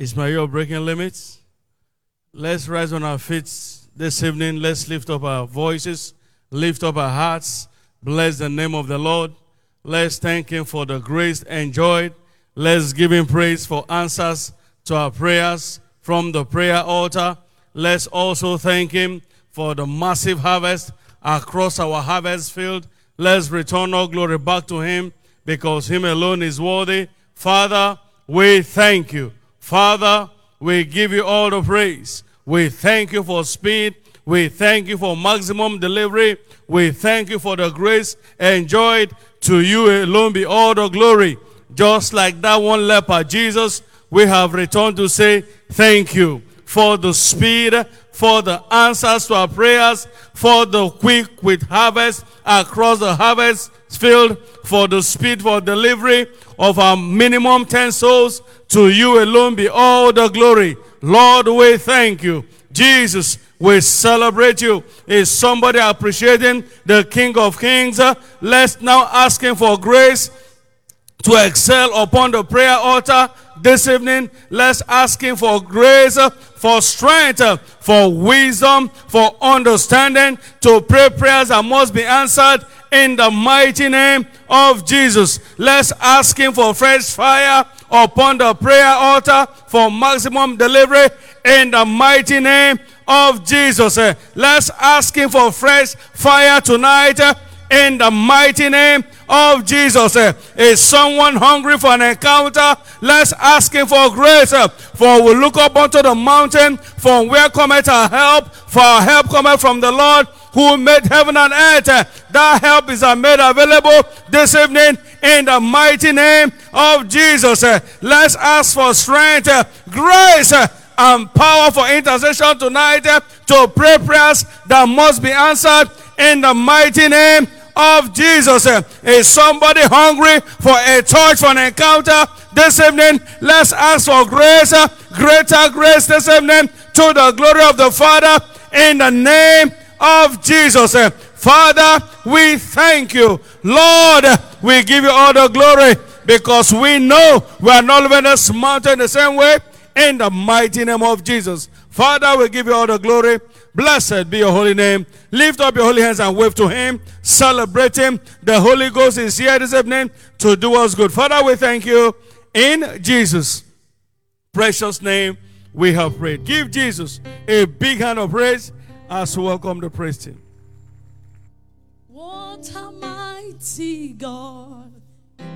Ismail breaking limits. Let's rise on our feet this evening. Let's lift up our voices, lift up our hearts, bless the name of the Lord. Let's thank Him for the grace enjoyed. Let's give Him praise for answers to our prayers from the prayer altar. Let's also thank Him for the massive harvest across our harvest field. Let's return all glory back to Him because Him alone is worthy. Father, we thank you. Father, we give you all the praise. We thank you for speed. We thank you for maximum delivery. We thank you for the grace enjoyed. To you alone be all the glory. Just like that one leper, Jesus, we have returned to say thank you for the speed, for the answers to our prayers, for the quick with harvest across the harvest field, for the speed for delivery of our minimum 10 souls. To you alone be all the glory. Lord, we thank you. Jesus, we celebrate you. Is somebody appreciating the King of Kings? Let's now ask him for grace to excel upon the prayer altar this evening. Let's ask him for grace, for strength, for wisdom, for understanding to pray prayers that must be answered in the mighty name of Jesus. Let's ask him for fresh fire upon the prayer altar for maximum delivery in the mighty name of Jesus. Let's ask him for fresh fire tonight in the mighty name of Jesus. Eh, is someone hungry for an encounter? Let's ask him for grace. Eh, for we look up onto the mountain from where cometh our help. For our help cometh from the Lord who made heaven and earth. Eh, that help is made available this evening in the mighty name of Jesus. Let's ask for strength, grace, and power for intercession tonight to pray prayers that must be answered in the mighty name of Jesus. Is somebody hungry for a touch, for an encounter this evening? Let's ask for grace, greater grace this evening to the glory of the Father in the name of Jesus. Father, we thank you. Lord, we give you all the glory because we know we are not living this mountain the same way in the mighty name of Jesus. Father, we give you all the glory. Blessed be your holy name. Lift up your holy hands and wave to him. Celebrate him. The Holy Ghost is here this evening to do us good. Father, we thank you in Jesus' precious name. We have prayed. Give Jesus a big hand of praise as we welcome the praise team. What a mighty God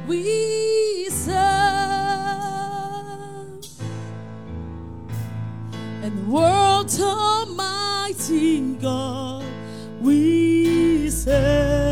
we serve, and what a mighty God we serve.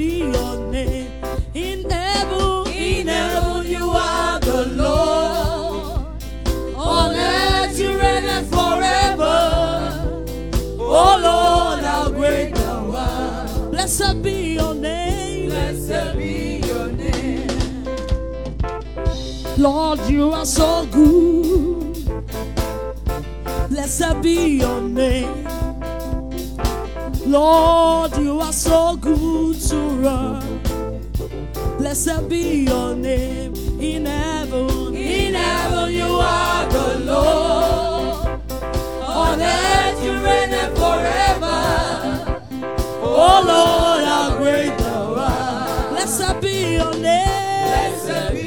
be your name. In heaven, In heaven you are the Lord. On earth you reign forever. Oh Lord, how great thou art. blessed be your name. Blessed be your name. Lord, you are so good. Blessed be your name. Lord, you are so good to us. Blessed be your name in heaven. In heaven you are the Lord. On earth you reign forever. Oh Lord, how great thou art. Blessed be your name. Blessed be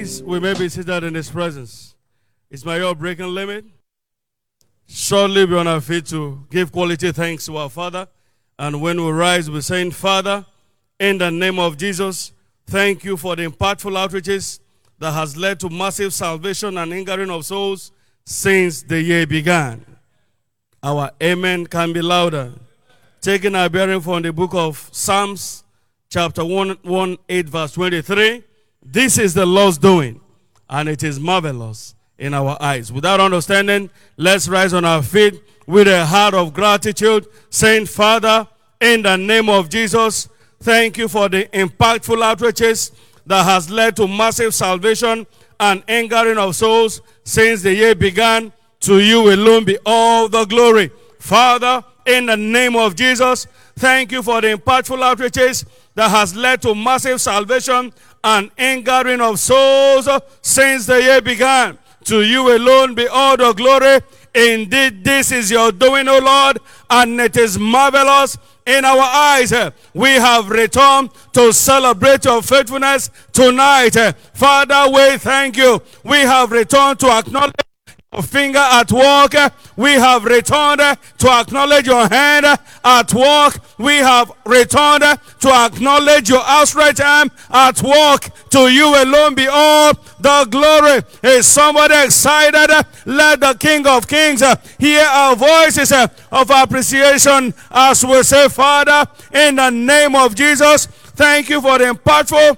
Please, we may be seated in His presence. Is my your breaking limit? Shortly be on our feet to give quality thanks to our Father. And when we rise, we're saying, Father, in the name of Jesus, thank you for the impactful outreaches that has led to massive salvation and ingathering of souls since the year began. Our amen can be louder. Taking our bearing from the book of Psalms, chapter 118, verse 23. This is the Lord's doing, and it is marvelous in our eyes. Without understanding, let's rise on our feet with a heart of gratitude, saying, Father, in the name of Jesus, thank you for the impactful outreaches that has led to massive salvation and angering of souls since the year began. To you alone be all the glory. Father, in the name of Jesus, thank you for the impactful outreaches that has led to massive salvation and ingathering of souls since the year began. To you alone be all the glory Indeed, this is your doing, O Lord, and it is marvelous in our eyes. Eh, we have returned to celebrate your faithfulness tonight. Eh, Father, we thank you. We have returned to acknowledge finger at work. We have returned to acknowledge your hand at work. We have returned to acknowledge your outstretched arm at work. To you alone be all the glory. Is somebody excited? Let the King of Kings hear our voices of appreciation as we say, Father, in the name of Jesus, thank you for the impactful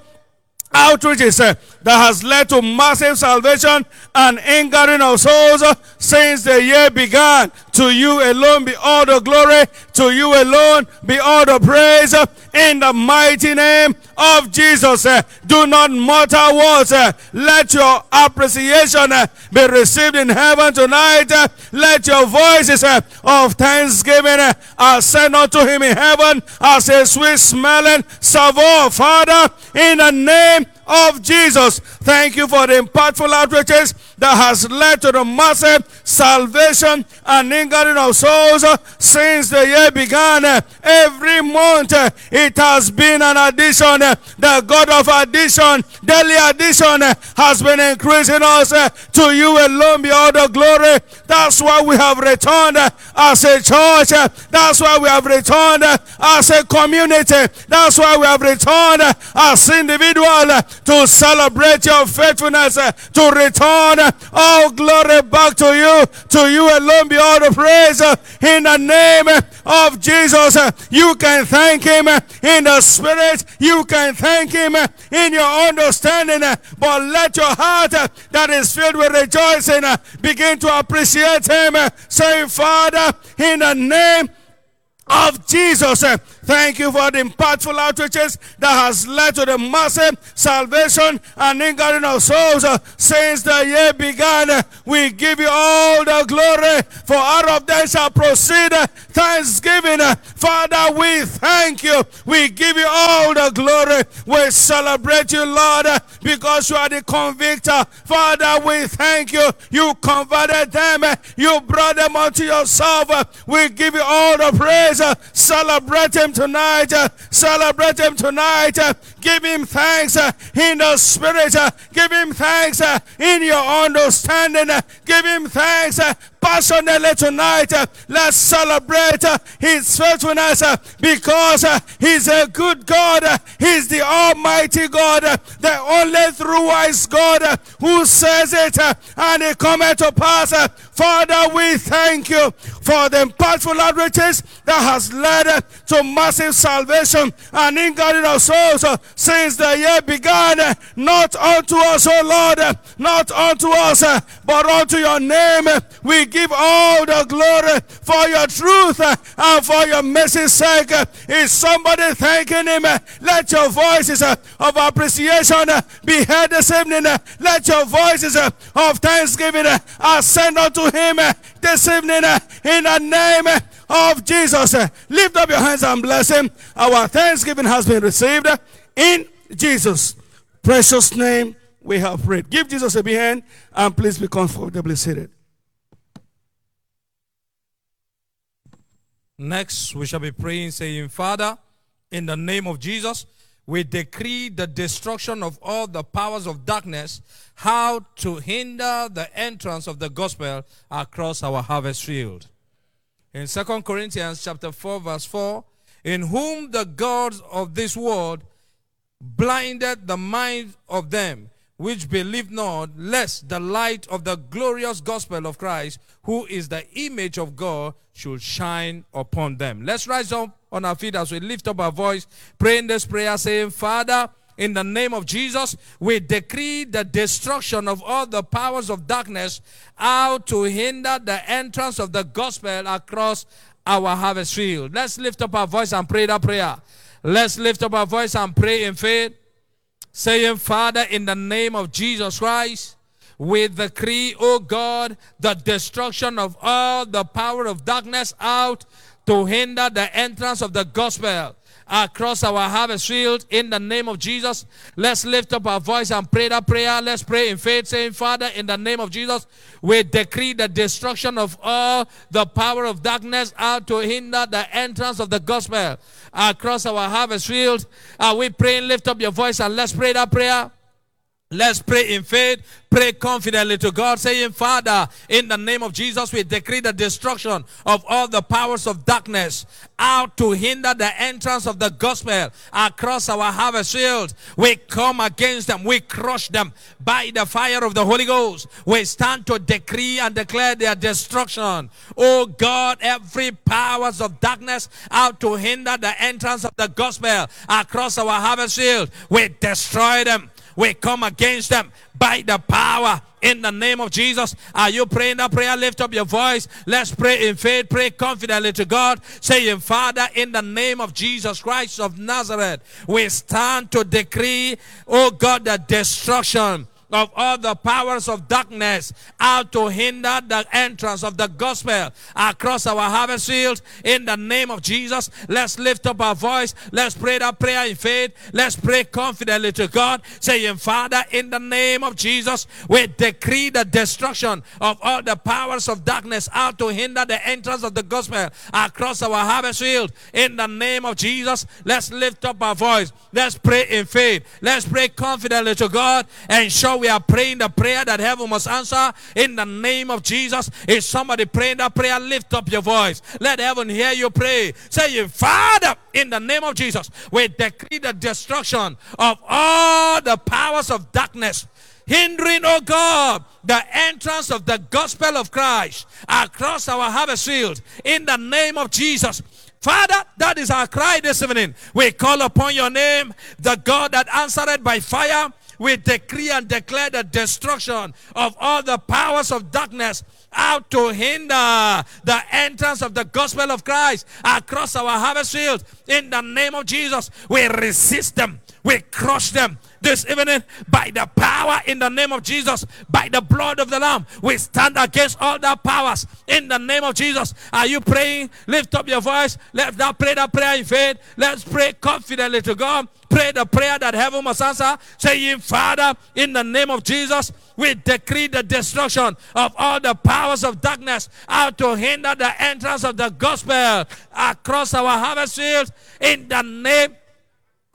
outreaches that has led to massive salvation and ingathering of souls since the year began. To you alone be all the glory. To you alone be all the praise. In the mighty name of Jesus, uh, do not mutter words. Uh, let your appreciation uh, be received in heaven tonight. let your voices of thanksgiving ascend unto him in heaven as a sweet smelling savour. Father, in the name of Jesus. Thank you for the impactful outreaches that has led to the massive salvation and ingathering of souls since the year began. Every month it has been an addition. The God of addition, daily addition has been increasing us. To you alone be all the glory. That's why we have returned as a church. That's why we have returned as a community. That's why we have returned as individuals to celebrate your faithfulness, to return all glory back to you. To you alone be all the praise in the name of Jesus. You can thank him in the spirit, you can thank him in your understanding, but let your heart that is filled with rejoicing begin to appreciate him, Say, Father, in the name of Jesus. Thank you for the impactful outreaches that has led to the massive salvation and ingathering of souls uh, since the year began. We give you all the glory, for out of them shall proceed uh, thanksgiving. Father, we thank you. We give you all the glory. We celebrate you, Lord, uh, because you are the convictor. Father, we thank you. You converted them. You brought them unto yourself. We give you all the praise. Celebrate him tonight. Uh, celebrate him tonight. Uh, give him thanks uh, in the spirit. Give him thanks in your understanding. Give him thanks passionately tonight. Uh, let's celebrate uh, his faithfulness uh, because he's a good God. He's the Almighty God, the only true wise God who says it and it cometh to pass. Father, we thank you for the impactful outreaches that has led to massive salvation and ingathering of souls since the year began. Not unto us, O Lord, not unto us, but unto your name. We give all the glory for your truth uh, and for your mercy's sake. Is somebody thanking him? Uh, let your voices uh, of appreciation be heard this evening. Let your voices of thanksgiving ascend unto him this evening in the name of Jesus. Lift up your hands and bless him. Our thanksgiving has been received in Jesus' precious name. We have prayed. Give Jesus a hand and please be comfortably seated. Next, we shall be praying, saying, Father, in the name of Jesus, we decree the destruction of all the powers of darkness, how to hinder the entrance of the gospel across our harvest field. In 2 Corinthians chapter 4, verse 4, in whom the gods of this world blinded the minds of them which believe not, lest the light of the glorious gospel of Christ, who is the image of God, should shine upon them. Let's rise up on our feet as we lift up our voice, praying this prayer, saying, Father, in the name of Jesus, we decree the destruction of all the powers of darkness out to hinder the entrance of the gospel across our harvest field. Let's lift up our voice and pray that prayer. Let's lift up our voice and pray in faith saying, Father, in the name of Jesus Christ, we decree, O God, the destruction of all the power of darkness out to hinder the entrance of the gospel across our harvest field in the name of Jesus. Let's lift up our voice and pray that prayer. Let's pray in faith, saying, Father, in the name of Jesus, we decree the destruction of all the power of darkness out to hinder the entrance of the gospel across our harvest field. Are we praying? Lift up your voice and let's pray that prayer. Let's pray in faith. Pray confidently to God, saying, Father, in the name of Jesus, we decree the destruction of all the powers of darkness out to hinder the entrance of the gospel across our harvest field. We come against them, we crush them by the fire of the Holy Ghost. We stand to decree and declare their destruction. Oh God, every powers of darkness out to hinder the entrance of the gospel across our harvest field, we destroy them we come against them by the power in the name of Jesus. Are you praying that prayer? Lift up your voice. Let's pray in faith. Pray confidently to God, saying, Father, in the name of Jesus Christ of Nazareth, we stand to decree, oh God, the destruction of all the powers of darkness out to hinder the entrance of the gospel across our harvest field in the name of Jesus. Let's lift up our voice. Let's pray that prayer in faith. Let's pray confidently to God, saying, Father, in the name of Jesus, we decree the destruction of all the powers of darkness out to hinder the entrance of the gospel across our harvest field in the name of Jesus. Let's lift up our voice. Let's pray in faith. Let's pray confidently to God and show we are praying the prayer that heaven must answer in the name of Jesus. If somebody praying that prayer? Lift up your voice. Let heaven hear you pray. Say, Father, in the name of Jesus, we decree the destruction of all the powers of darkness hindering, oh God, the entrance of the gospel of Christ across our harvest field in the name of Jesus. Father, that is our cry this evening. We call upon your name, the God that answered by fire we decree and declare the destruction of all the powers of darkness out to hinder the entrance of the gospel of Christ across our harvest field. In the name of Jesus, we resist them, we crush them, this evening by the power in the name of Jesus, by the blood of the Lamb. We stand against all the powers in the name of Jesus. Are you praying? Lift up your voice. Let's now pray that prayer in faith. Let's pray confidently to God. Pray the prayer that heaven must answer, saying, Father, in the name of Jesus, we decree the destruction of all the powers of darkness out to hinder the entrance of the gospel across our harvest fields in the name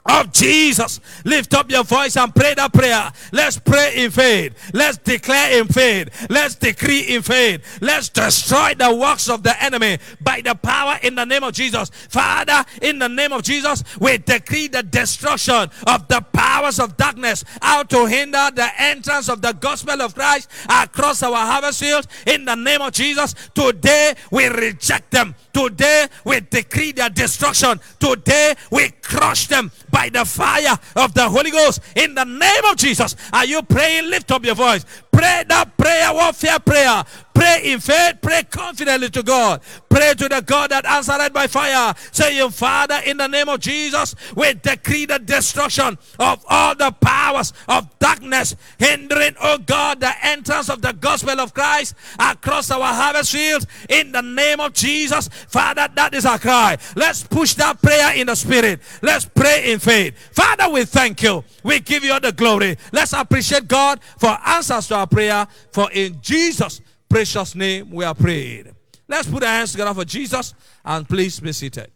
of Jesus. Lift up your voice and pray that prayer. Let's pray in faith. Let's declare in faith. Let's decree in faith. Let's destroy the works of the enemy by the power in the name of Jesus. Father, in the name of Jesus, we decree the destruction of the powers of darkness out to hinder the entrance of the gospel of Christ across our harvest field. In the name of Jesus, today we reject them. Today we decree their destruction. Today we crush them by the fire of the Holy Ghost in the name of Jesus. Are you praying? Lift up your voice. Pray that prayer, warfare prayer. Pray in faith, pray confidently to God. Pray to the God that answered by fire. Saying, Father, in the name of Jesus, we decree the destruction of all the powers of darkness, hindering, oh God, the entrance of the gospel of Christ across our harvest fields. In the name of Jesus, Father, that is our cry. Let's push that prayer in the spirit. Let's pray in faith. Father, we thank you. We give you all the glory. Let's appreciate God for answers to our prayer. For in Jesus' precious name we are prayed. Let's put our hands together for Jesus and please be seated.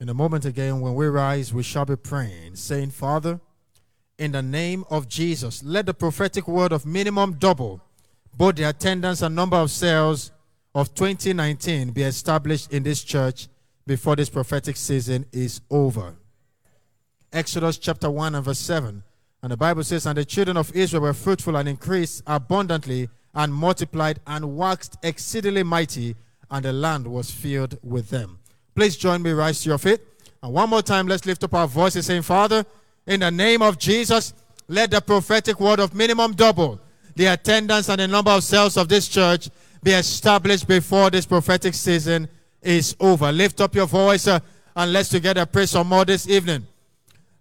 In a moment again, when we rise, we shall be praying, saying, Father, in the name of Jesus, let the prophetic word of minimum double both the attendance and number of cells of 2019 be established in this church before this prophetic season is over. Exodus chapter 1 and verse 7. And the Bible says, And the children of Israel were fruitful and increased abundantly and multiplied and waxed exceedingly mighty, and the land was filled with them. Please join me, rise to your feet. And one more time, let's lift up our voices saying, Father, in the name of Jesus, let the prophetic word of minimum double the attendance and the number of cells of this church be established before this prophetic season is over. Lift up your voice uh, and let's together pray some more this evening.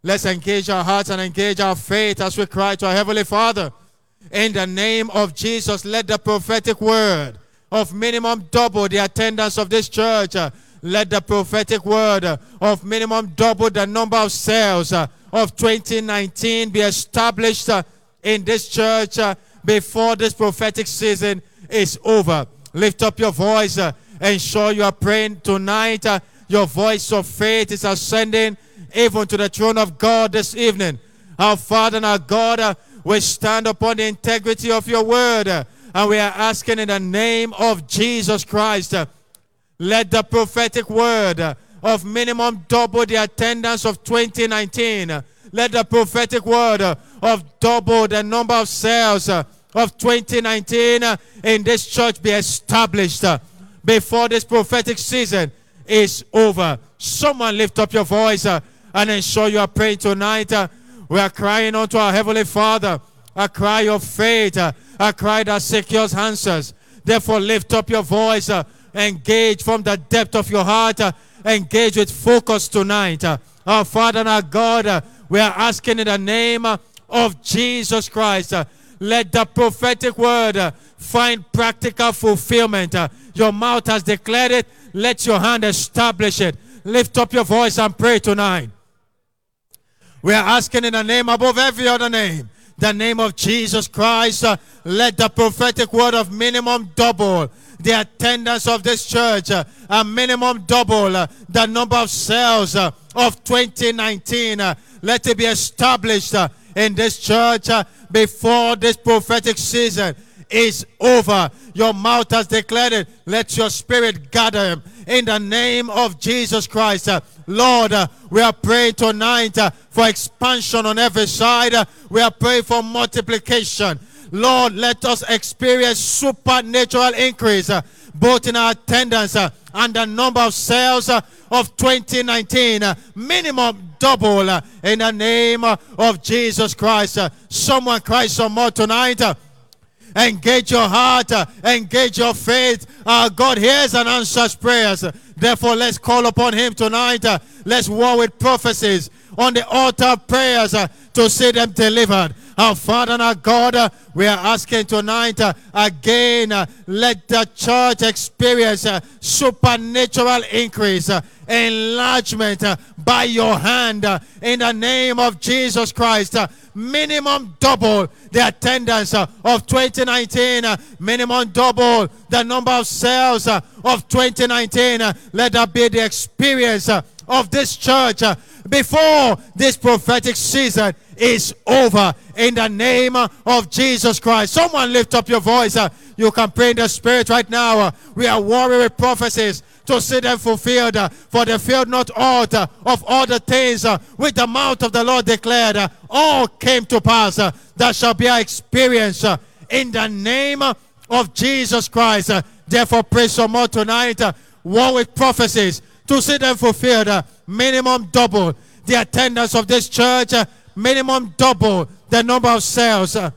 Let's engage our hearts and engage our faith as we cry to our Heavenly Father. In the name of Jesus, let the prophetic word of minimum double the attendance of this church. Let the prophetic word of minimum double the number of cells of 2019 be established in this church before this prophetic season is over. Lift up your voice. Ensure you are praying tonight. Your voice of faith is ascending even to the throne of God this evening. Our Father and our God, uh, we stand upon the integrity of your word. uh, and we are asking in the name of Jesus Christ. uh, let the prophetic word of minimum double the attendance of 2019. uh, Let the prophetic word of double the number of cells of 2019 uh, in this church be established before this prophetic season is over. Someone lift up your voice and ensure you are praying tonight. uh, we are crying unto our Heavenly Father, a cry of faith, uh, a cry that secures answers. Therefore, lift up your voice, uh, engage from the depth of your heart, uh, engage with focus tonight. Uh, our Father and our God, uh, we are asking in the name of Jesus Christ, let the prophetic word find practical fulfillment. Your mouth has declared it, let your hand establish it. Lift up your voice and pray tonight. We are asking in the name above every other name, the name of Jesus Christ. uh, let the prophetic word of minimum double the attendance of this church, uh, a minimum double uh, the number of cells uh, of 2019. uh, let it be established uh, in this church before this prophetic season is over. Your mouth has declared it. Let your spirit gather in the name of Jesus Christ. Uh, Lord, uh, we are praying tonight uh, for expansion on every side. We are praying for multiplication. Lord, let us experience supernatural increase both in our attendance and the number of cells of 2019. uh, minimum double in the name of Jesus Christ. Someone cry some more tonight. Engage your heart, engage your faith. Uh, God hears and answers prayers. Therefore, let's call upon Him tonight. Let's war with prophecies on the altar of prayers to see them delivered. Our Father and our God, uh, we are asking tonight uh, again, uh, let the church experience supernatural increase, enlargement by your hand in the name of Jesus Christ. minimum double the attendance of 2019, uh, minimum double the number of cells of 2019. uh, let that be the experience of this church before this prophetic season is over in the name of Jesus Christ. Someone lift up your voice. uh, you can pray in the spirit right now. uh, we are warring with prophecies to see them fulfilled. uh, for they failed not uh, of all the things with the mouth of the Lord declared. all came to pass. that shall be our experience in the name of Jesus Christ. therefore, pray some more tonight. war with prophecies to see them fulfilled. minimum double the attendance of this church. Minimum double the number of uh,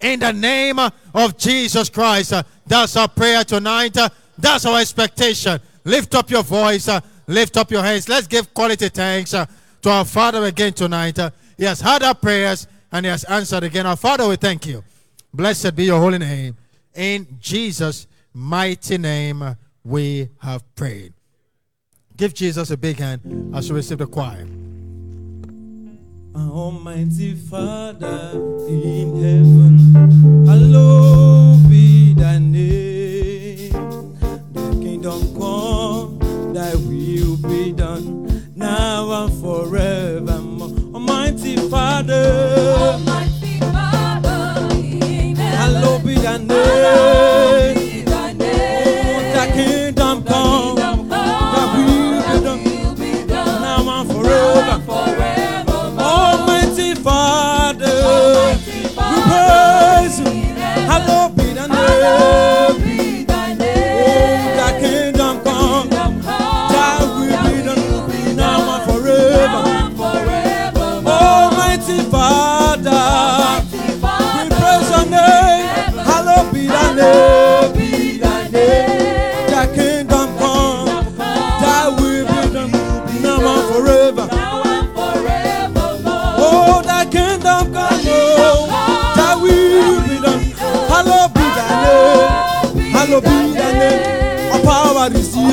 in the name of Jesus Christ. That's our prayer tonight. That's our expectation. Lift up your voice. Lift up your hands. Let's give quality thanks to our Father again tonight. He has heard our prayers and He has answered again. Our Father, we thank you. Blessed be your holy name. In Jesus' mighty name, we have prayed. Give Jesus a big hand as we receive the choir. Oh, Almighty Father in heaven, hallowed be thy name. Thy kingdom come, thy will be done, now and forevermore. Almighty Father, Almighty Father, in heaven, hallowed be thy name.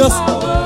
Jesus.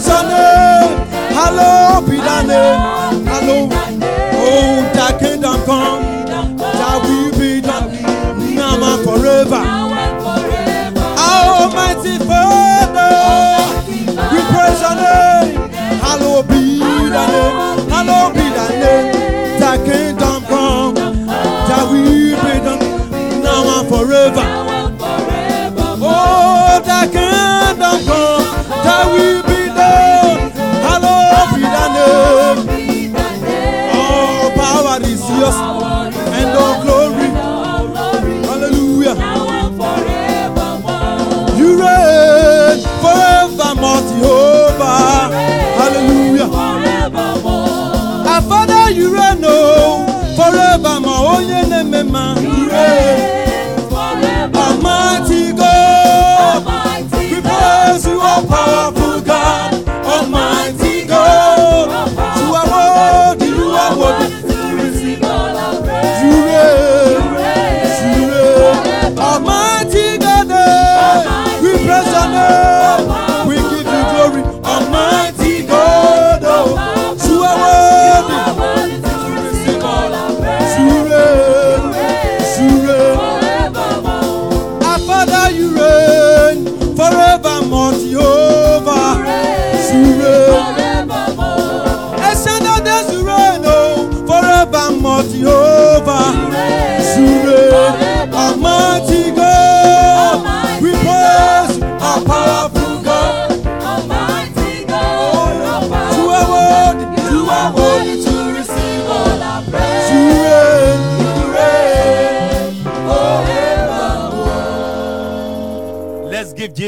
Praise your name. Hallowed thy. Oh, thy kingdom come. That we be done now and forever. Almighty Father,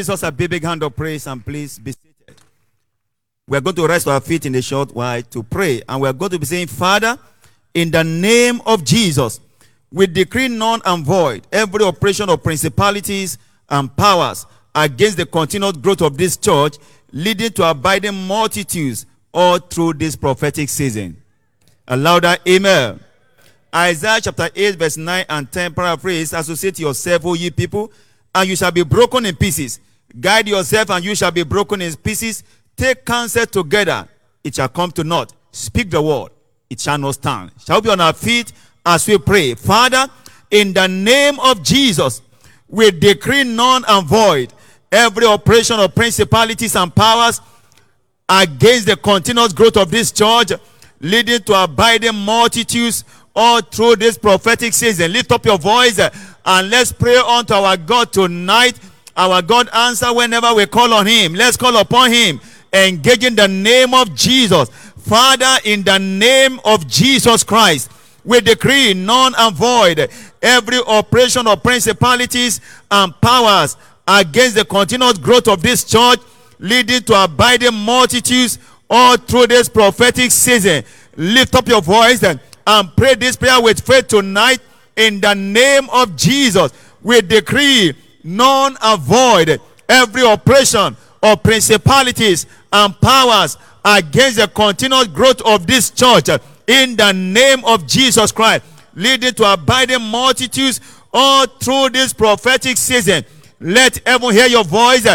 Jesus a big, hand of praise and please be seated. We're going to rest our feet in a short while to pray, and we're going to be saying, Father, in the name of Jesus, we decree none and void every operation of principalities and powers against the continued growth of this church, leading to abiding multitudes all through this prophetic season. A louder amen. Isaiah chapter 8, verse 9 and 10 paraphrase Associate yourself, O ye people, and you shall be broken in pieces. Guide yourself, and you shall be broken in pieces. Take counsel together, it shall come to naught. Speak the word, it shall not stand. Shall we be on our feet as we pray? Father, in the name of Jesus, we decree none and void every operation of principalities and powers against the continuous growth of this church, leading to abiding multitudes all through this prophetic season. Lift up your voice and let's pray unto our God tonight. Our God answer whenever we call on Him. Let's call upon Him. Engage in the name of Jesus. Father, in the name of Jesus Christ, we decree none and void every operation of principalities and powers against the continuous growth of this church, leading to abiding multitudes all through this prophetic season. Lift up your voice and pray this prayer with faith tonight in the name of Jesus. We decree none and every operation of principalities and powers against the continuous growth of this church in the name of Jesus Christ, leading to abiding multitudes all through this prophetic season. Let everyone hear your voice.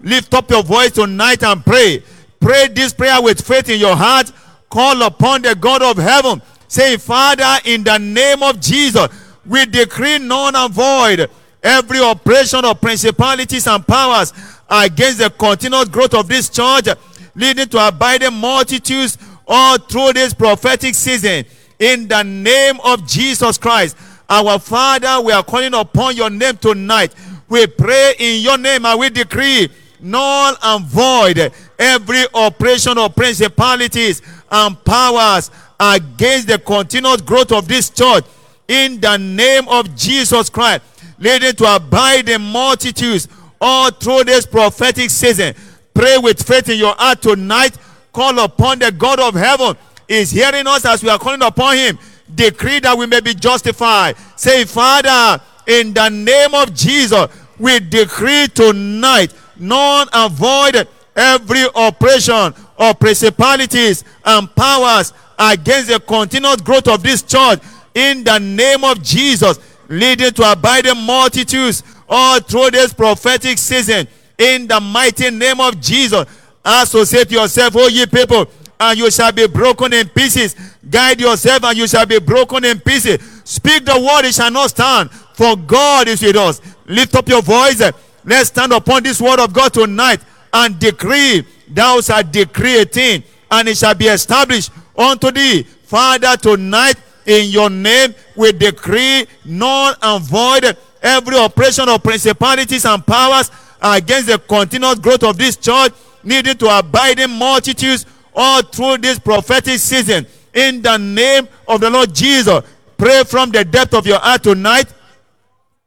Lift up your voice tonight and pray. Pray this prayer with faith in your heart. Call upon the God of heaven. Say, Father, in the name of Jesus, we decree none and void every operation of principalities and powers against the continuous growth of this church, leading to abiding multitudes all through this prophetic season. In the name of Jesus Christ, our Father, we are calling upon your name tonight. We pray in your name and we decree null and void every operation of principalities and powers against the continuous growth of this church in the name of Jesus Christ, leading to abiding multitudes all through this prophetic season. Pray with faith in your heart tonight. Call upon the God of heaven. Is hearing us as we are calling upon him. Decree that we may be justified. Say, Father, in the name of Jesus, we decree tonight, none avoid every operation of principalities and powers against the continuous growth of this church in the name of Jesus, leading to abiding multitudes all through this prophetic season in the mighty name of Jesus. Associate yourself, O ye people, and you shall be broken in pieces. Guide yourself, and you shall be broken in pieces. Speak the word, it shall not stand, for God is with us. Lift up your voice. Eh? Let's stand upon this word of God tonight and decree. Thou shalt decree a thing, and it shall be established unto thee. Father, tonight in your name we decree null and void every operation of principalities and powers against the continuous growth of this church, needing to abide in multitudes all through this prophetic season. In the name of the Lord Jesus, pray from the depth of your heart tonight.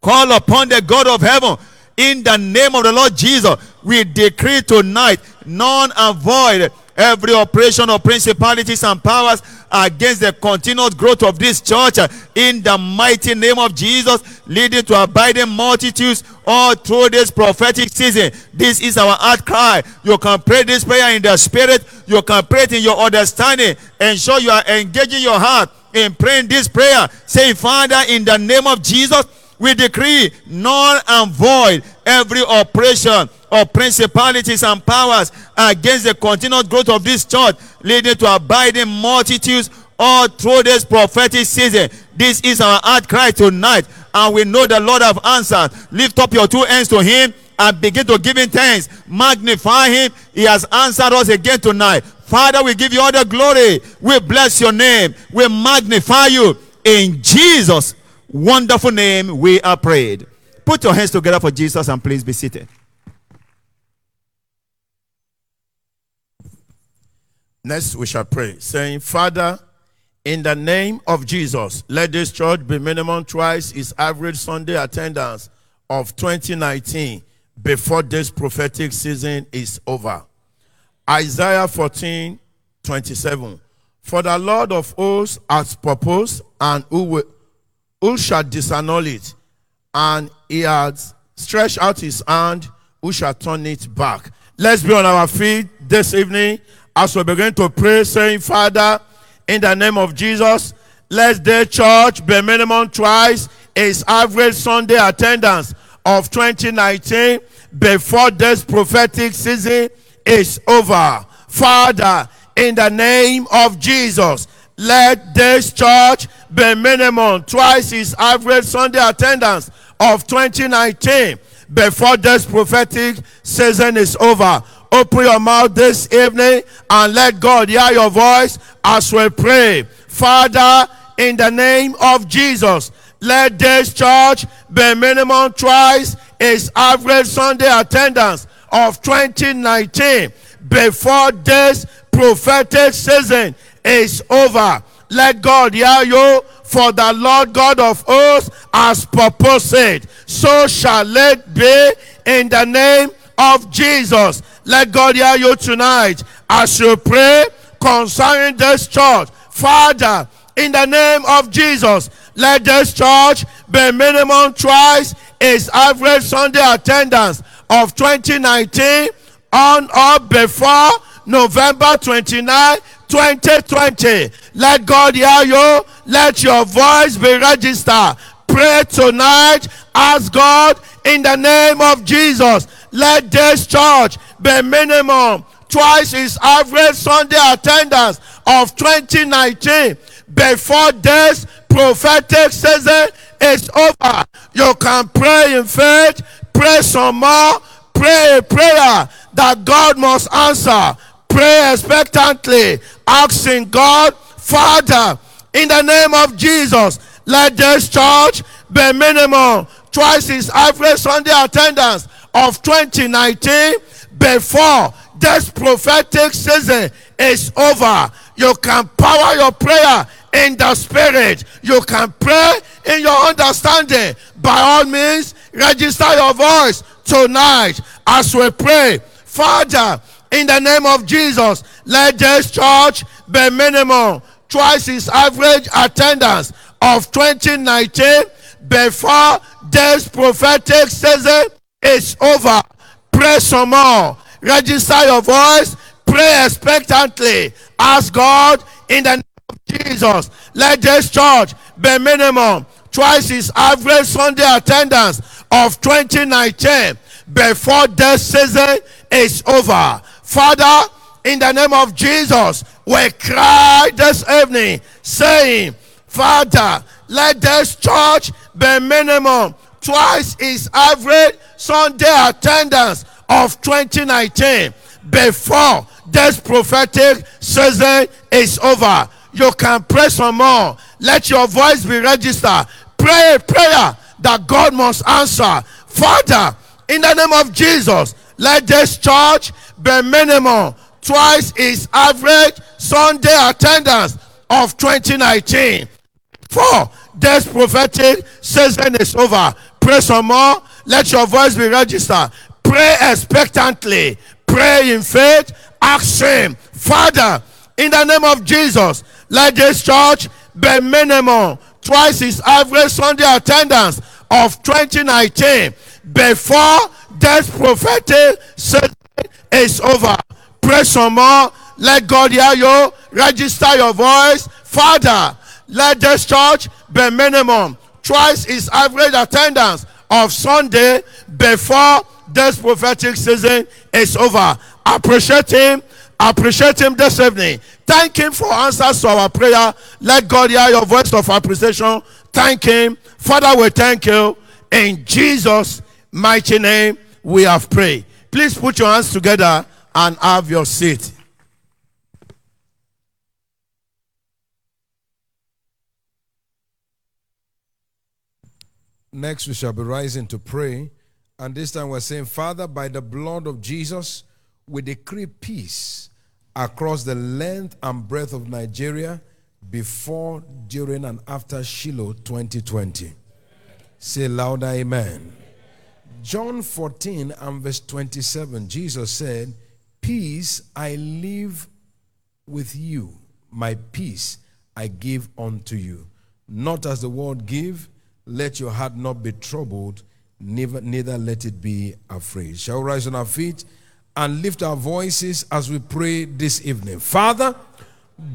Call upon the God of heaven. In the name of the Lord Jesus, we decree tonight, none and void every operation of principalities and powers against the continuous growth of this church in the mighty name of Jesus, leading to abiding multitudes all through this prophetic season. This is our heart cry. You can pray this prayer in the spirit, you can pray it in your understanding. Ensure you are engaging your heart in praying this prayer. Say, Father, in the name of Jesus, we decree null and void every operation of principalities and powers against the continued growth of this church, leading to abiding multitudes all through this prophetic season. This is our heart cry tonight, and we know the Lord have answered. Lift up your two hands to Him and begin to give Him thanks. Magnify Him. He has answered us again tonight. Father, we give you all the glory. We bless your name. We magnify you. In Jesus' wonderful name, we are prayed. Put your hands together for Jesus and please be seated. Next, we shall pray, saying, Father, in the name of Jesus, let this church be minimum twice its average Sunday attendance of 2019 before this prophetic season is over. Isaiah 14 27. For the Lord of hosts has proposed, and who, will, who shall disannul it? And he has stretched out his hand, who shall turn it back? Let's be on our feet this evening as we begin to pray, saying, Father, in the name of Jesus, let the church be minimum twice its average Sunday attendance of 2019 before this prophetic season is over. Father, in the name of Jesus, let this church be minimum twice its average Sunday attendance of 2019 before this prophetic season is over. Open your mouth this evening and let God hear your voice as we pray. Father, in the name of Jesus, let this church be minimum twice its average Sunday attendance of 2019 before this prophetic season is over. Let God hear you, for the Lord God of hosts has purposed it. So shall it be in the name of Jesus. Let God hear you tonight as you pray concerning this church. Father, in the name of Jesus, let this church be minimum twice its average Sunday attendance of 2019 on or before November 29, 2020. Let God hear you. Let your voice be registered. Pray tonight. Ask God in the name of Jesus. Let this church be minimum twice its average Sunday attendance of 2019 before this prophetic season is over. You can pray in faith, pray some more, pray a prayer that God must answer. Pray expectantly, asking God, Father, in the name of Jesus, let this church be minimum twice its average Sunday attendance of 2019 before this prophetic season is over. You can power your prayer in the spirit. You can pray in your understanding. By all means, register your voice tonight as we pray. Father, in the name of Jesus, let this church be minimum twice its average attendance of 2019 before this prophetic season is over. Pray some more. Register your voice. Pray expectantly. Ask God in the name of Jesus. Let this church be minimum twice its average Sunday attendance of 2019 before this season is over. Father, in the name of Jesus, we cry this evening saying, Father, let this church be minimum twice its average Sunday attendance of 2019 before this prophetic season is over. You can pray some more. Let your voice be registered. Pray a prayer that God must answer. Father, in the name of Jesus, let this church be minimum twice its average Sunday attendance of 2019. For this prophetic season is over. Pray some more. Let your voice be registered. Pray expectantly. Pray in faith. Ask Him, Father, in the name of Jesus, let this church be minimum twice its average Sunday attendance of 2019 before this prophetic season is over. Pray some more. Let God hear you. Register your voice. Father, let this church be minimum twice its average attendance of Sunday before this prophetic season is over. Appreciate him. Appreciate him this evening. Thank him for answers to our prayer. Let God hear your voice of appreciation. Thank him. Father, we thank you. In Jesus' mighty name, we have prayed. Please put your hands together and have your seat. Next, we shall be rising to pray. And this time we're saying, Father, by the blood of Jesus, we decree peace across the length and breadth of Nigeria before, during, and after Shiloh 2020. Say louder, Amen. John 14 and verse 27, Jesus said, Peace I leave with you, my peace I give unto you. Not as the world give, let your heart not be troubled, neither, neither let it be afraid. Shall we rise on our feet and lift our voices as we pray this evening? Father,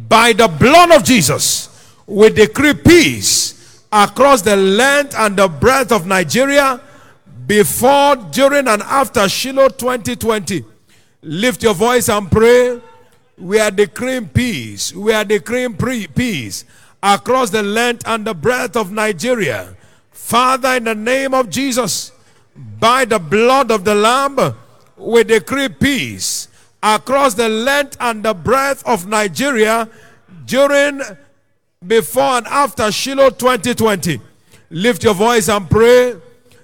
by the blood of Jesus, we decree peace across the length and the breadth of Nigeria before, during, and after Shiloh 2020. Lift your voice and pray. We are decreeing peace. We are decreeing pre- peace across the length and the breadth of Nigeria. Father, in the name of Jesus, by the blood of the Lamb, we decree peace across the length and the breadth of Nigeria during, before, and after Shiloh 2020. Lift your voice and pray.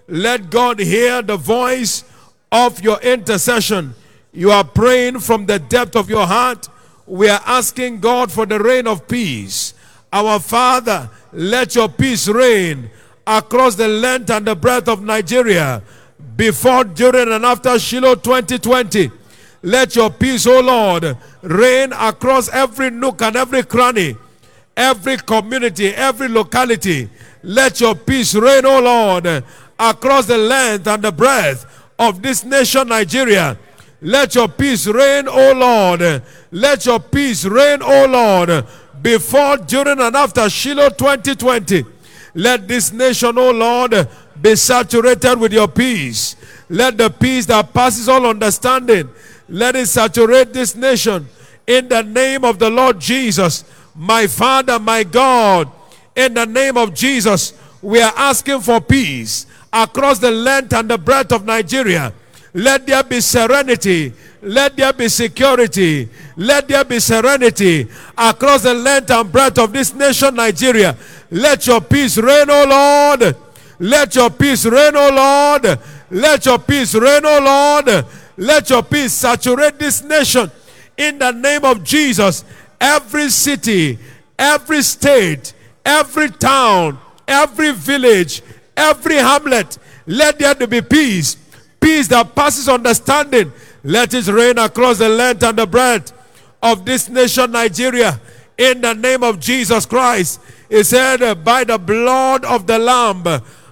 Let God hear the voice of your intercession. You are praying from the depth of your heart. We are asking God for the reign of peace. Our Father, let your peace reign across the length and the breadth of Nigeria before, during, and after Shiloh 2020. Let your peace, O Lord, reign across every nook and every cranny, every community, every locality. Let your peace reign, O Lord, across the length and the breadth of this nation, Nigeria. Let your peace reign, O Lord. Let your peace reign, O Lord, before, during, and after Shiloh 2020. Let this nation, O Lord, be saturated with your peace. Let the peace that passes all understanding, let it saturate this nation in the name of the Lord Jesus, my Father, my God. In the name of Jesus, We are asking for peace across the length and the breadth of Nigeria. Let there be serenity. Let there be security. Let there be serenity across the length and breadth of this nation, Nigeria. Let your peace reign, O Lord. Let your peace reign, O Lord. Let your peace reign, O Lord. Let your peace saturate this nation in the name of Jesus. Every city, every state, every town, every village, every hamlet, let there be peace. Peace that passes understanding. Let it reign across the length and the breadth of this nation, Nigeria, in the name of Jesus Christ. He said, By the blood of the Lamb,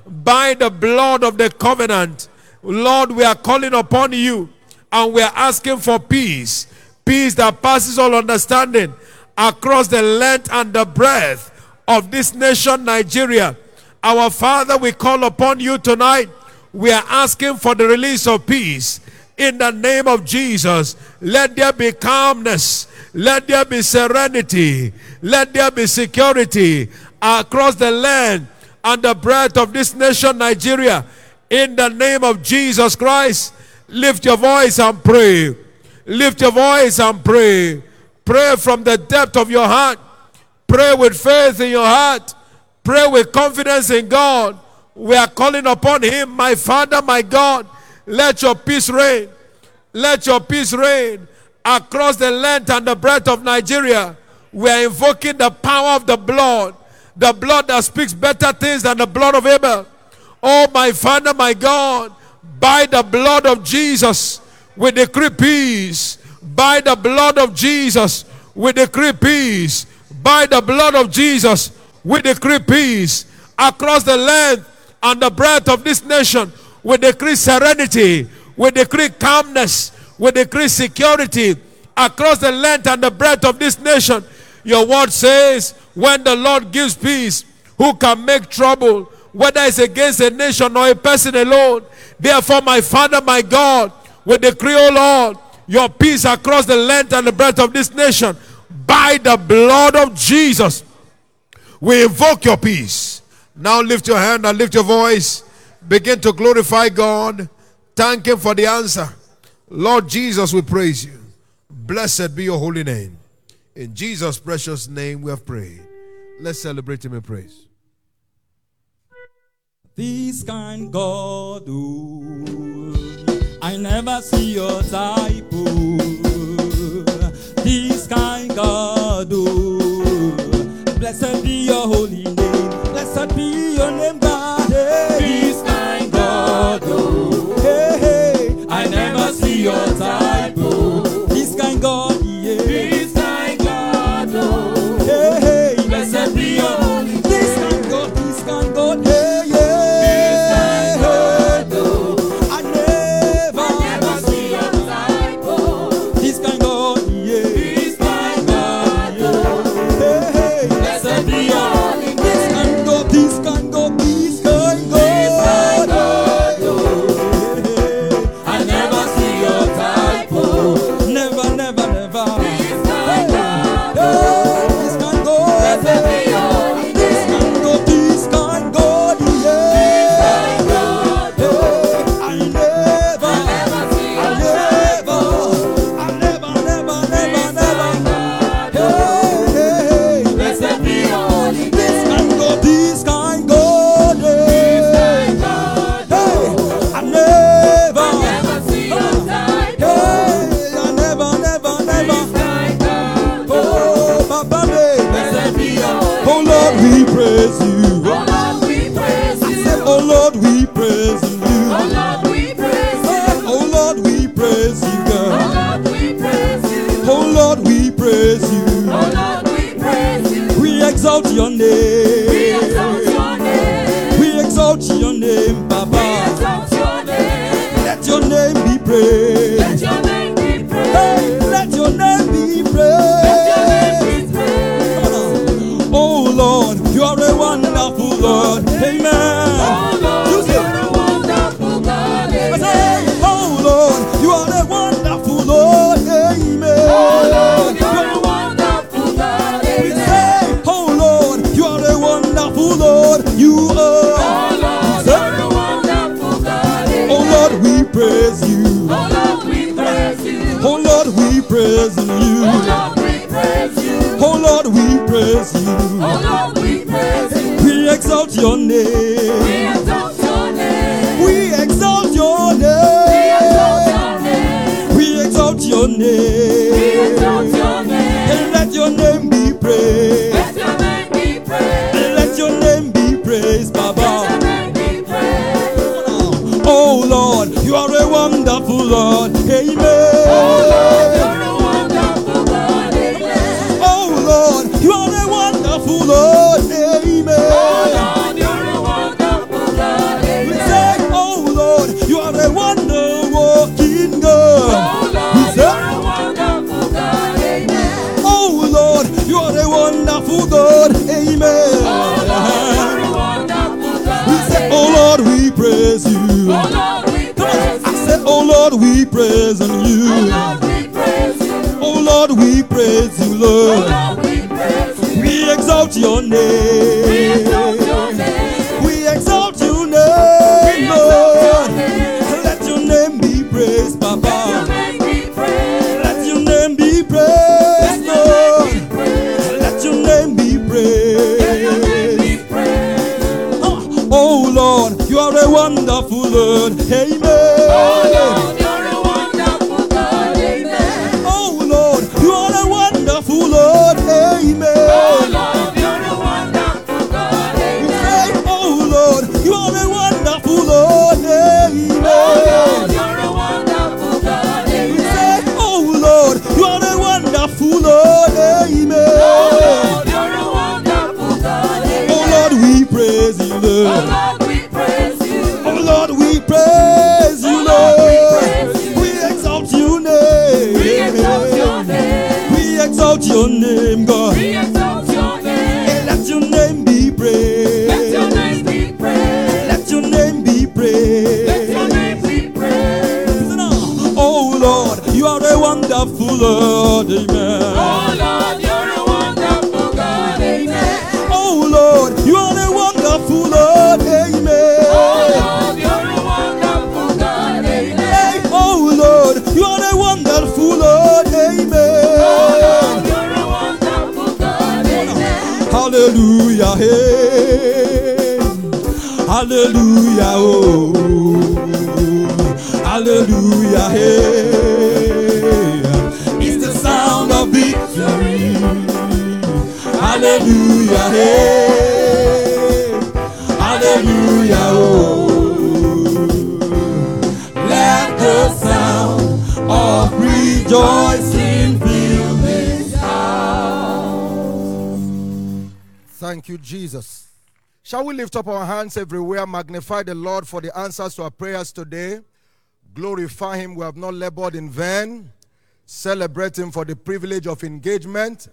by the blood of the covenant, Lord, we are calling upon you and we are asking for peace. Peace that passes all understanding across the length and the breadth of this nation, Nigeria. Our Father, we call upon you tonight. We are asking for the release of peace in the name of Jesus. Let there be calmness. Let there be serenity. Let there be security across the land and the breadth of this nation, Nigeria. In the name of Jesus Christ, lift your voice and pray. Lift your voice and pray. Pray from the depth of your heart. Pray with faith in your heart. Pray with confidence in God. We are calling upon Him, my Father, my God. Let your peace reign. Let your peace reign across the length and the breadth of Nigeria. We are invoking the power of the blood, the blood that speaks better things than the blood of Abel. Oh, my Father, my God, by the blood of Jesus, we decree peace. By the blood of Jesus, we decree peace. By the blood of Jesus, we decree peace across the length and the breadth of this nation. We decree serenity. We decree calmness. We decree security across the length and the breadth of this nation. Your word says, when the Lord gives peace, who can make trouble, whether it's against a nation or a person alone? Therefore, my Father, my God, we decree, O Lord, your peace across the length and the breadth of this nation by the blood of Jesus. We invoke your peace. Now lift your hand and lift your voice. Begin to glorify God. Thank Him for the answer. Lord Jesus, we praise you. Blessed be your holy name. In Jesus' precious name we have prayed. Let's celebrate Him in praise. This kind God, oh, I never see your type. Oh, this kind God, oh, blessed be your holy name. praising you. Oh Lord, we praise you. Oh Lord, we praise you. Oh Lord, we praise you. We exalt your name. We exalt your name. We exalt your name. We exalt your name. We exalt your name. And let your name your name. Lord. Oh Lord, you're a wonderful God. Amen. Oh Lord, we praise you, Oh Lord. Lord, we praise you. Oh Lord, we praise you, Oh Lord, we praise you. We exalt your name. We exalt your name. We exalt your name, God. Wonderful Lord, amen. Oh Lord, you're a wonderful God. Amen. Oh Lord, you are a wonderful Lord, amen. Oh Lord, you're a wonderful God. Amen. Hey, oh Lord, you are a wonderful Lord, Oh. Lord, you're a wonderful God. Amen. Hallelujah, hey. Hallelujah, oh. Hallelujah, hey. Hallelujah, hey. Hallelujah, oh. Let the sound of rejoicing fill this Thank you, Jesus. Shall we lift up our hands everywhere, magnify the Lord for the answers to our prayers today? Glorify Him, we have not labored in vain. Celebrate Him for the privilege of engagement.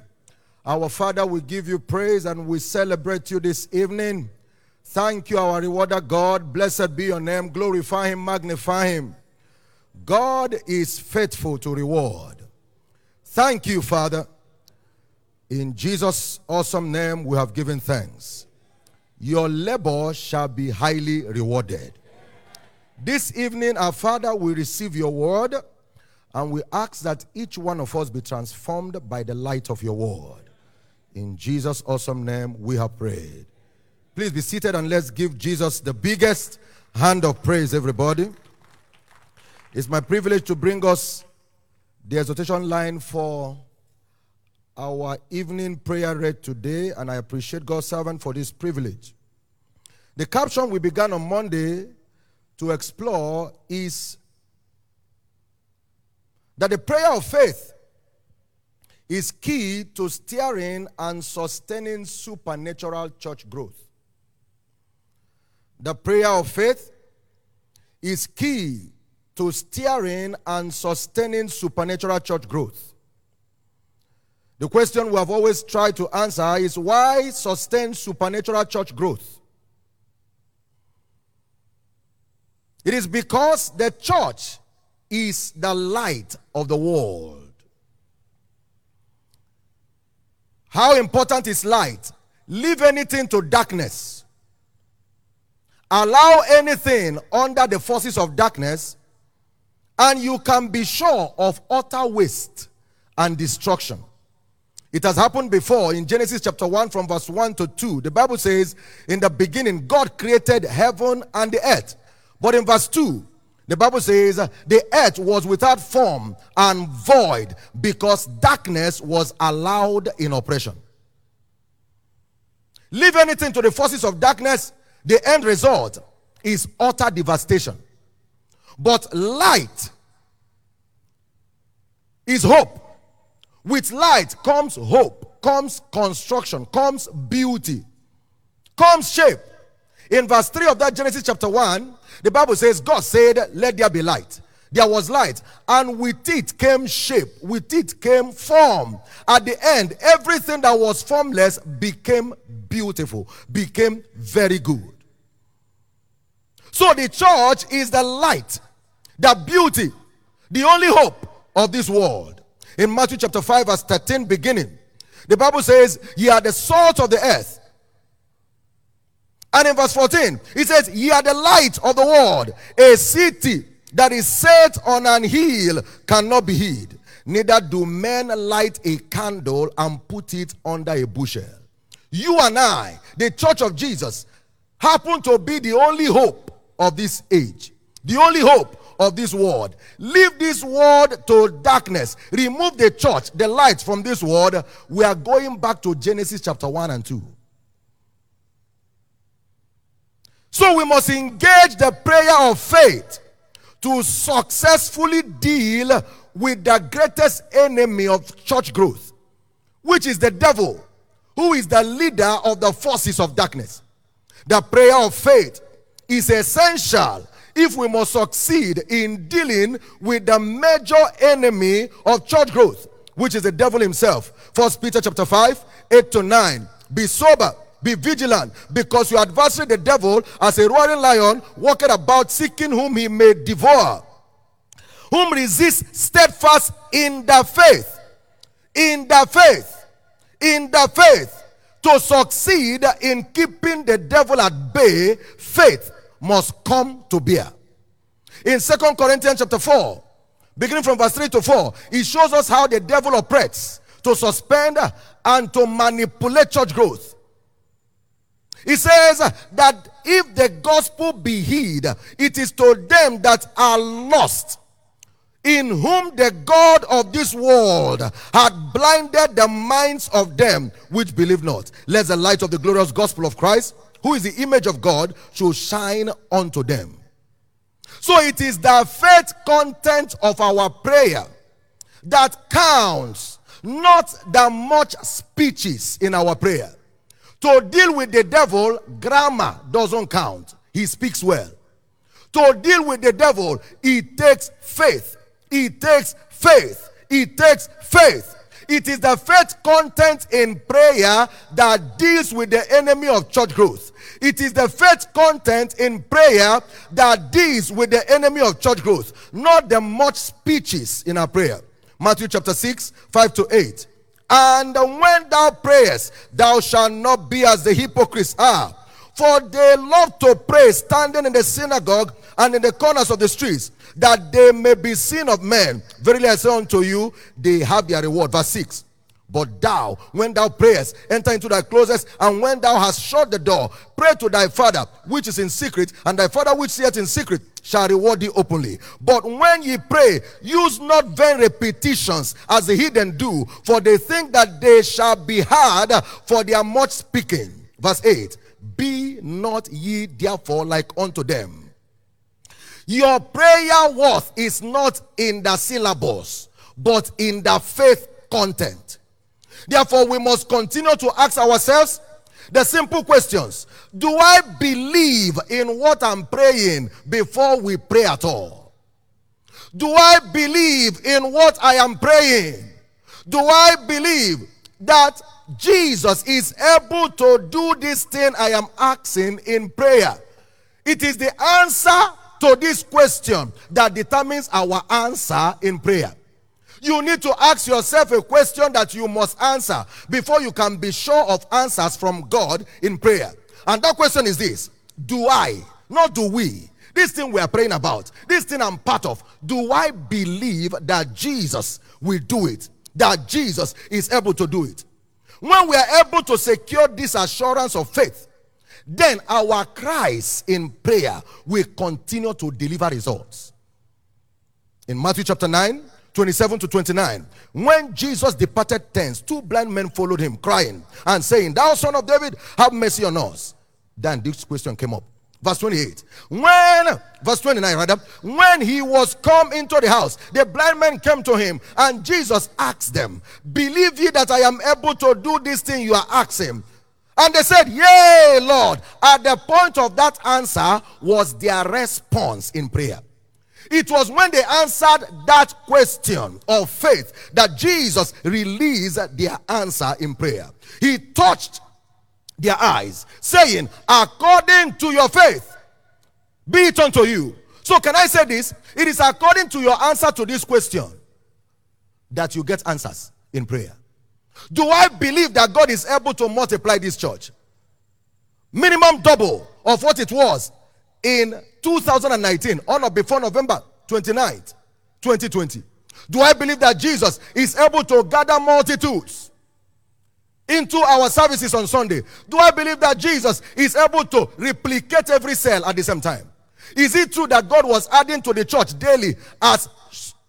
Our Father, we give you praise and we celebrate you this evening. Thank you, our rewarder God. Blessed be your name. Glorify Him, magnify Him. God is faithful to reward. Thank you, Father. In Jesus' awesome name, we have given thanks. Your labor shall be highly rewarded. This evening, our Father we receive your word, and we ask that each one of us be transformed by the light of your word. In Jesus' awesome name, we have prayed. Please be seated and let's give Jesus the biggest hand of praise, everybody. It's my privilege to bring us the exhortation line for our evening prayer raid today, and I appreciate God's servant for this privilege. The caption we began on Monday to explore is that the prayer of faith is key to steering and sustaining supernatural church growth. The prayer of faith is key to steering and sustaining supernatural church growth. The question we have always tried to answer is why sustain supernatural church growth? It is because the church is the light of the world. How important is light? Leave anything to darkness. Allow anything under the forces of darkness, and you can be sure of utter waste and destruction. It has happened before in Genesis chapter 1 from verse 1 to 2. The Bible says, In the beginning, God created heaven and the earth. But in verse 2, the Bible says, The earth was without form and void because darkness was allowed in operation. Leave anything to the forces of darkness, the end result is utter devastation. But light is hope. With light comes hope, comes construction, comes beauty, comes shape. In verse 3 of that Genesis chapter 1, the Bible says, God said, Let there be light. There was light, and with it came shape, with it came form. At the end, everything that was formless became beautiful, became very good. So the church is the light, the beauty, the only hope of this world. In Matthew chapter 5, verse 13, beginning, the Bible says, Ye are the salt of the earth. And in verse 14, it says, Ye are the light of the world. A city that is set on an hill cannot be hid. Neither do men light a candle and put it under a bushel. You and I, the church of Jesus, happen to be the only hope of this age, the only hope of this world. Leave this world to darkness. Remove the church, the light from this world. We are going back to Genesis chapter 1 and 2. So we must engage the prayer of faith to successfully deal with the greatest enemy of church growth, which is the devil, who is the leader of the forces of darkness. The prayer of faith is essential if we must succeed in dealing with the major enemy of church growth, which is the devil himself. First Peter chapter 5, 8 to 9. Be sober, be vigilant, because your adversary the devil, as a roaring lion, walketh about seeking whom he may devour. Whom resist steadfast in the faith. In the faith. In the faith. To succeed in keeping the devil at bay, faith must come to bear. In Second Corinthians chapter 4, beginning from verse 3 to 4, it shows us how the devil operates to suspend and to manipulate church growth. He says that if the gospel be hid, it is to them that are lost, in whom the God of this world had blinded the minds of them which believe not. Let the light of the glorious gospel of Christ, who is the image of God, should shine unto them. So it is the faith content of our prayer that counts, not the much speeches in our prayer. To deal with the devil, grammar doesn't count. He speaks well. To deal with the devil, it takes faith. It takes faith. It takes faith. It is the faith content in prayer that deals with the enemy of church growth. It is the faith content in prayer that deals with the enemy of church growth, not the much speeches in our prayer. Matthew chapter 6, 5 to 8. And when thou prayest, thou shalt not be as the hypocrites are. For they love to pray standing in the synagogue and in the corners of the streets, that they may be seen of men. Verily I say unto you, they have their reward. Verse 6. But thou, when thou prayest, enter into thy closet, and when thou hast shut the door, pray to thy father which is in secret, and thy father which seeth in secret shall reward thee openly. But when ye pray, use not vain repetitions as the heathen do, for they think that they shall be heard for their much speaking. Verse 8 Be not ye therefore like unto them. Your prayer worth is not in the syllables, but in the faith content. Therefore, we must continue to ask ourselves the simple questions Do I believe in what I'm praying before we pray at all? Do I believe in what I am praying? Do I believe that Jesus is able to do this thing I am asking in prayer? It is the answer to this question that determines our answer in prayer. You need to ask yourself a question that you must answer before you can be sure of answers from God in prayer. And that question is this Do I, not do we, this thing we are praying about, this thing I'm part of, do I believe that Jesus will do it? That Jesus is able to do it? When we are able to secure this assurance of faith, then our cries in prayer will continue to deliver results. In Matthew chapter 9, 27 to 29. When Jesus departed thence, two blind men followed him, crying and saying, Thou son of David, have mercy on us. Then this question came up. Verse 28. When, verse 29, rather, when he was come into the house, the blind men came to him, and Jesus asked them, Believe ye that I am able to do this thing you are asking? And they said, Yea, Lord. At the point of that answer was their response in prayer. It was when they answered that question of faith that Jesus released their answer in prayer. He touched their eyes, saying, According to your faith, be it unto you. So, can I say this? It is according to your answer to this question that you get answers in prayer. Do I believe that God is able to multiply this church? Minimum double of what it was in 2019 on or before November 29th, 2020. Do I believe that Jesus is able to gather multitudes into our services on Sunday? Do I believe that Jesus is able to replicate every cell at the same time? Is it true that God was adding to the church daily as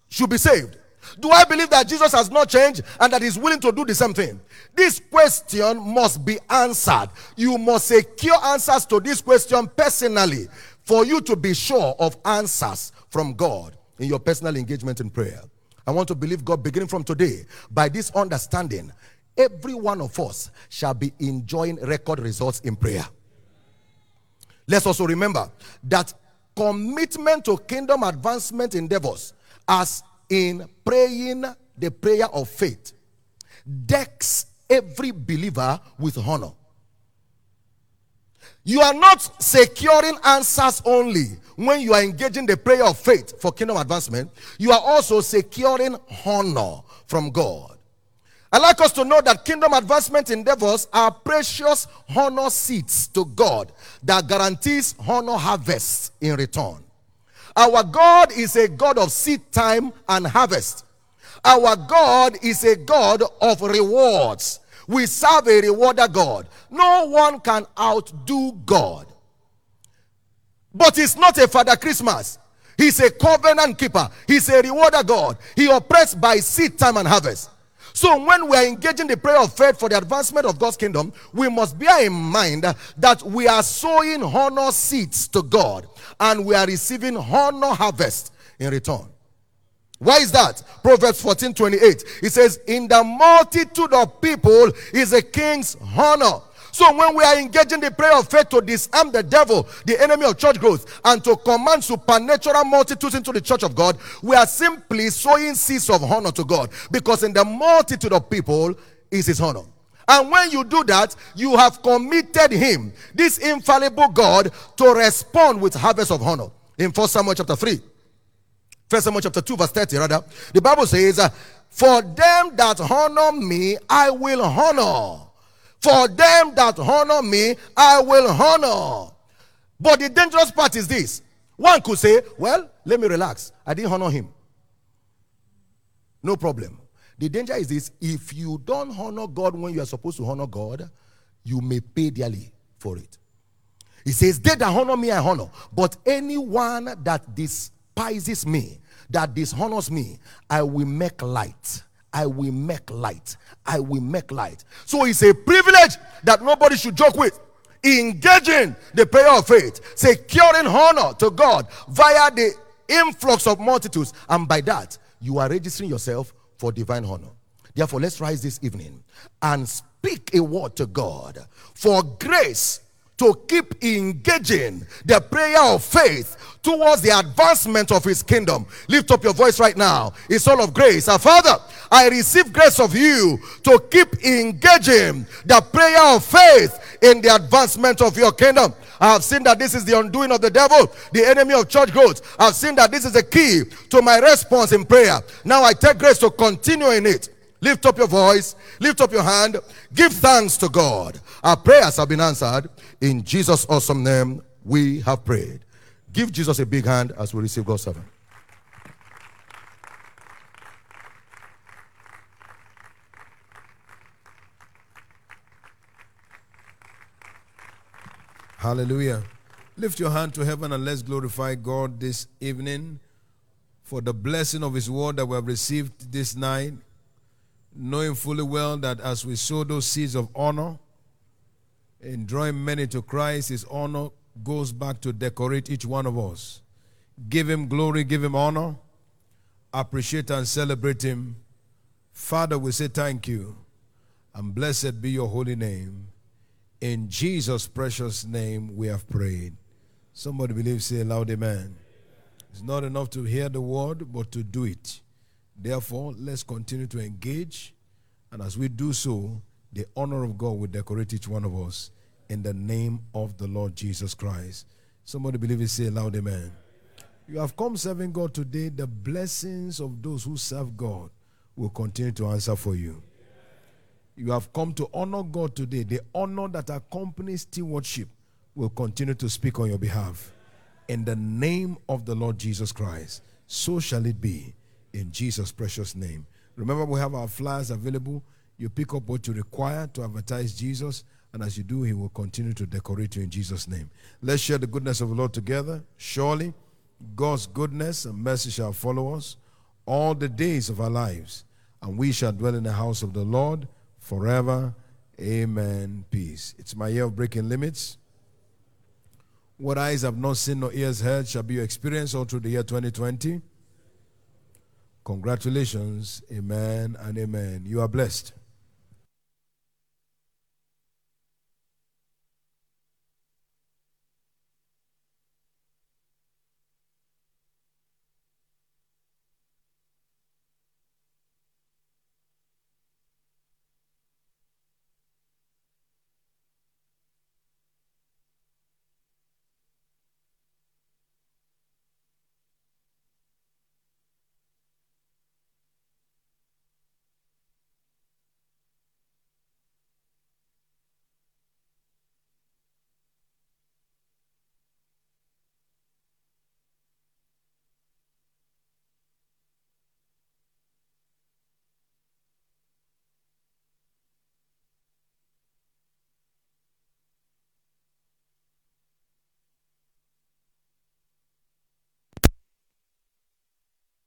should be saved? Do I believe that Jesus has not changed and that he's willing to do the same thing? This question must be answered. You must secure answers to this question personally for you to be sure of answers from God in your personal engagement in prayer. I want to believe God beginning from today by this understanding. Every one of us shall be enjoying record results in prayer. Let's also remember that commitment to kingdom advancement endeavors, as in praying the prayer of faith, decks every believer with honor. You are not securing answers only when you are engaging the prayer of faith for kingdom advancement. You are also securing honor from God. I like us to know that kingdom advancement endeavors are precious honor seeds to God that guarantees honor harvest in return. Our God is a God of seed time and harvest. Our God is a God of rewards. We serve a rewarder God. No one can outdo God. But it's not a Father Christmas. He's a covenant keeper. He's a rewarder God. He operates by seed time and harvest. So when we are engaging the prayer of faith for the advancement of God's kingdom, we must bear in mind that we are sowing honor seeds to God and we are receiving honor harvest in return. Why is that? Proverbs 14 28. It says, In the multitude of people is a king's honor. So when we are engaging the prayer of faith to disarm the devil, the enemy of church growth, and to command supernatural multitudes into the church of God, we are simply sowing seeds of honor to God. Because in the multitude of people is his honor. And when you do that, you have committed him, this infallible God, to respond with harvest of honor. In 1 Samuel chapter 3. First Samuel chapter 2, verse 30, rather. The Bible says, uh, For them that honor me, I will honor. For them that honor me, I will honor. But the dangerous part is this. One could say, Well, let me relax. I didn't honor him. No problem. The danger is this if you don't honor God when you are supposed to honor God, you may pay dearly for it. He says, They that honor me, I honor. But anyone that despises me, that dishonors me, I will make light. I will make light. I will make light. So it's a privilege that nobody should joke with. Engaging the prayer of faith, securing honor to God via the influx of multitudes, and by that, you are registering yourself for divine honor. Therefore, let's rise this evening and speak a word to God for grace to keep engaging the prayer of faith towards the advancement of his kingdom. Lift up your voice right now. It's all of grace. Our Father, I receive grace of you to keep engaging the prayer of faith in the advancement of your kingdom. I have seen that this is the undoing of the devil, the enemy of church growth. I've seen that this is a key to my response in prayer. Now I take grace to continue in it. Lift up your voice, lift up your hand, give thanks to God. Our prayers have been answered. In Jesus' awesome name, we have prayed. Give Jesus a big hand as we receive God's servant. Hallelujah. Lift your hand to heaven and let's glorify God this evening for the blessing of His word that we have received this night, knowing fully well that as we sow those seeds of honor in drawing many to Christ, His honor goes back to decorate each one of us. Give Him glory, give Him honor, appreciate and celebrate Him. Father, we say thank you and blessed be your holy name. In Jesus' precious name, we have prayed. Somebody believe, say loud, Amen. It's not enough to hear the word, but to do it. Therefore, let's continue to engage. And as we do so, the honor of God will decorate each one of us in the name of the Lord Jesus Christ. Somebody believe it, say loud, Amen. You have come serving God today. The blessings of those who serve God will continue to answer for you. You have come to honor God today. The honor that accompanies stewardship will continue to speak on your behalf. In the name of the Lord Jesus Christ, so shall it be in Jesus' precious name. Remember, we have our flyers available. You pick up what you require to advertise Jesus, and as you do, He will continue to decorate you in Jesus' name. Let's share the goodness of the Lord together. Surely, God's goodness and mercy shall follow us all the days of our lives, and we shall dwell in the house of the Lord forever. Amen. Peace. It's my year of breaking limits. What eyes have not seen nor ears heard shall be your experience all through the year 2020. Congratulations. Amen and amen. You are blessed.